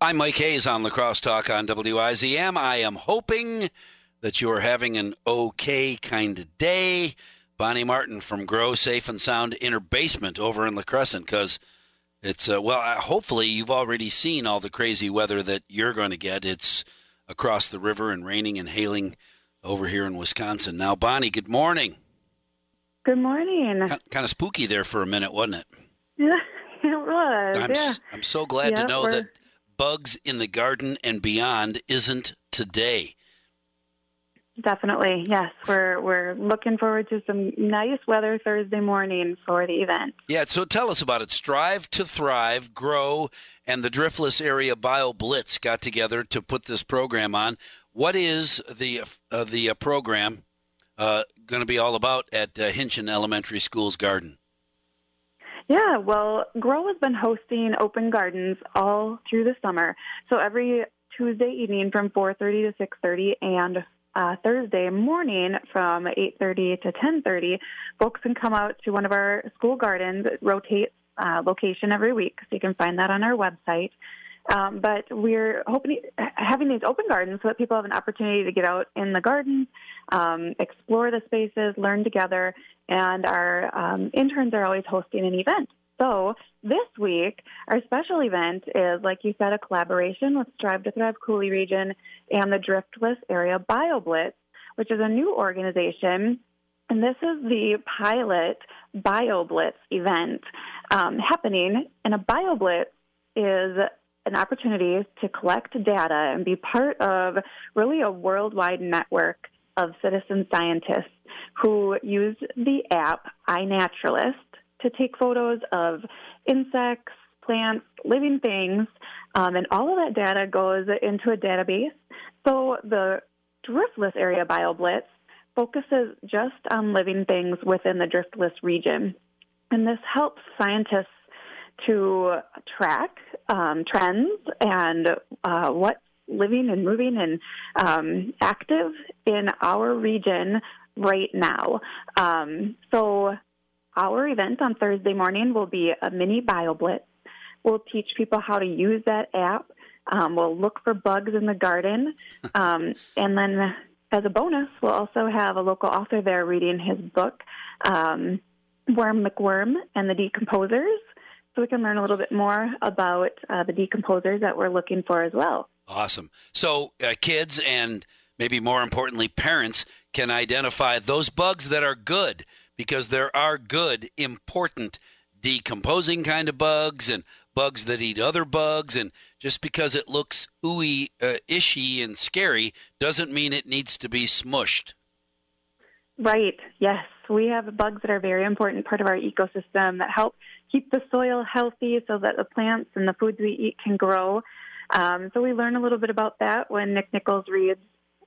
I'm Mike Hayes on La Crosse Talk on WIZM. I am hoping that you are having an okay kind of day. Bonnie Martin from Grow Safe and Sound Inner Basement over in La Crescent because it's, uh, well, uh, hopefully you've already seen all the crazy weather that you're going to get. It's across the river and raining and hailing over here in Wisconsin. Now, Bonnie, good morning. Good morning. Kind of spooky there for a minute, wasn't it? Yeah, it was. I'm, yeah. I'm so glad to know that bugs in the garden and beyond isn't today. Definitely, yes. We're we're looking forward to some nice weather Thursday morning for the event. Yeah, so tell us about it. Strive to Thrive, Grow, and the Driftless Area Bio Blitz got together to put this program on. What is the uh, the uh, program uh, going to be all about at uh, Hintgen Elementary School's garden? Yeah, well, Grow has been hosting open gardens all through the summer. So every Tuesday evening from 4:30 to 6:30 and uh, Thursday morning from 8:30 to 10:30, folks can come out to one of our school gardens. It rotates uh, location every week, so you can find that on our website. Um, but we're hoping having these open gardens so that people have an opportunity to get out in the garden, um, explore the spaces, learn together, and our um, interns are always hosting an event. So this week, our special event is, like you said, a collaboration with Strive to Thrive Coulee Region and the Driftless Area BioBlitz, which is a new organization. And this is the pilot BioBlitz event um, happening. And a BioBlitz is an opportunity to collect data and be part of really a worldwide network of citizen scientists who use the app iNaturalist to take photos of insects, plants, living things, um, and all of that data goes into a database. So the Driftless Area BioBlitz focuses just on living things within the Driftless region. And this helps scientists to track um, trends and uh, what's living and moving and um, active in our region right now. Um, so, our event on Thursday morning will be a mini BioBlitz. We'll teach people how to use that app. Um, we'll look for bugs in the garden. Um, and then, as a bonus, we'll also have a local author there reading his book, um, Worm McWorm and the Decomposers. So we can learn a little bit more about uh, the decomposers that we're looking for as well. Awesome. So uh, kids and maybe more importantly, parents can identify those bugs that are good because there are good, important decomposing kind of bugs and bugs that eat other bugs. And just because it looks ooey, uh, ishy, and scary doesn't mean it needs to be smushed. Right. Yes. We have bugs that are a very important part of our ecosystem that help keep the soil healthy so that the plants and the foods we eat can grow. Um, so we learn a little bit about that when Nick Nichols reads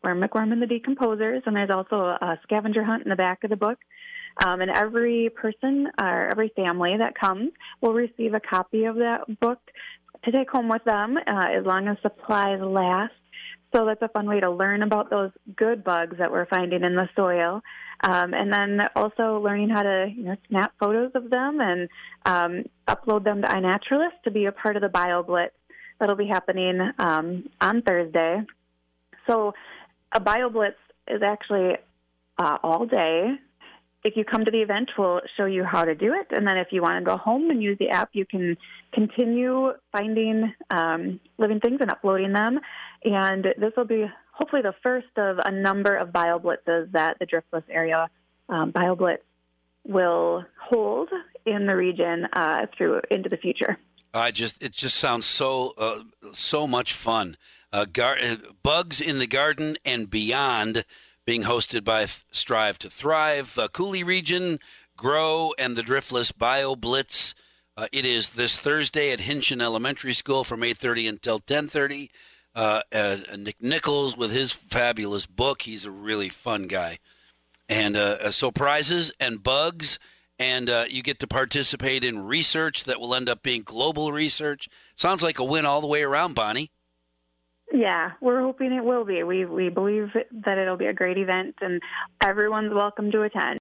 Worm McWorm and the Decomposers, and there's also a scavenger hunt in the back of the book. Um, and every person or every family that comes will receive a copy of that book to take home with them uh, as long as supplies last. So that's a fun way to learn about those good bugs that we're finding in the soil. Um, and then also learning how to you know, snap photos of them and um, upload them to iNaturalist to be a part of the BioBlitz that'll be happening um, on Thursday. So a BioBlitz is actually uh, all day. If you come to the event, we'll show you how to do it. And then if you want to go home and use the app, you can continue finding um, living things and uploading them. And this will be hopefully the first of a number of BioBlitzes that the Driftless Area um, BioBlitz will hold in the region uh, through into the future. I just it just sounds so uh, so much fun. Uh, gar- uh, bugs in the garden and beyond, being hosted by Strive to Thrive, the Coulee Region, Grow, and the Driftless Bio Blitz. Uh, it is this Thursday at Hintgen Elementary School from 8:30 until 10:30. Uh, uh, Nick Nichols with his fabulous book. He's a really fun guy, and uh, uh, so prizes and bugs and uh, you get to participate in research that will end up being global research. Sounds like a win all the way around, Bonnie. Yeah, we're hoping it will be. We we believe that it'll be a great event, and everyone's welcome to attend.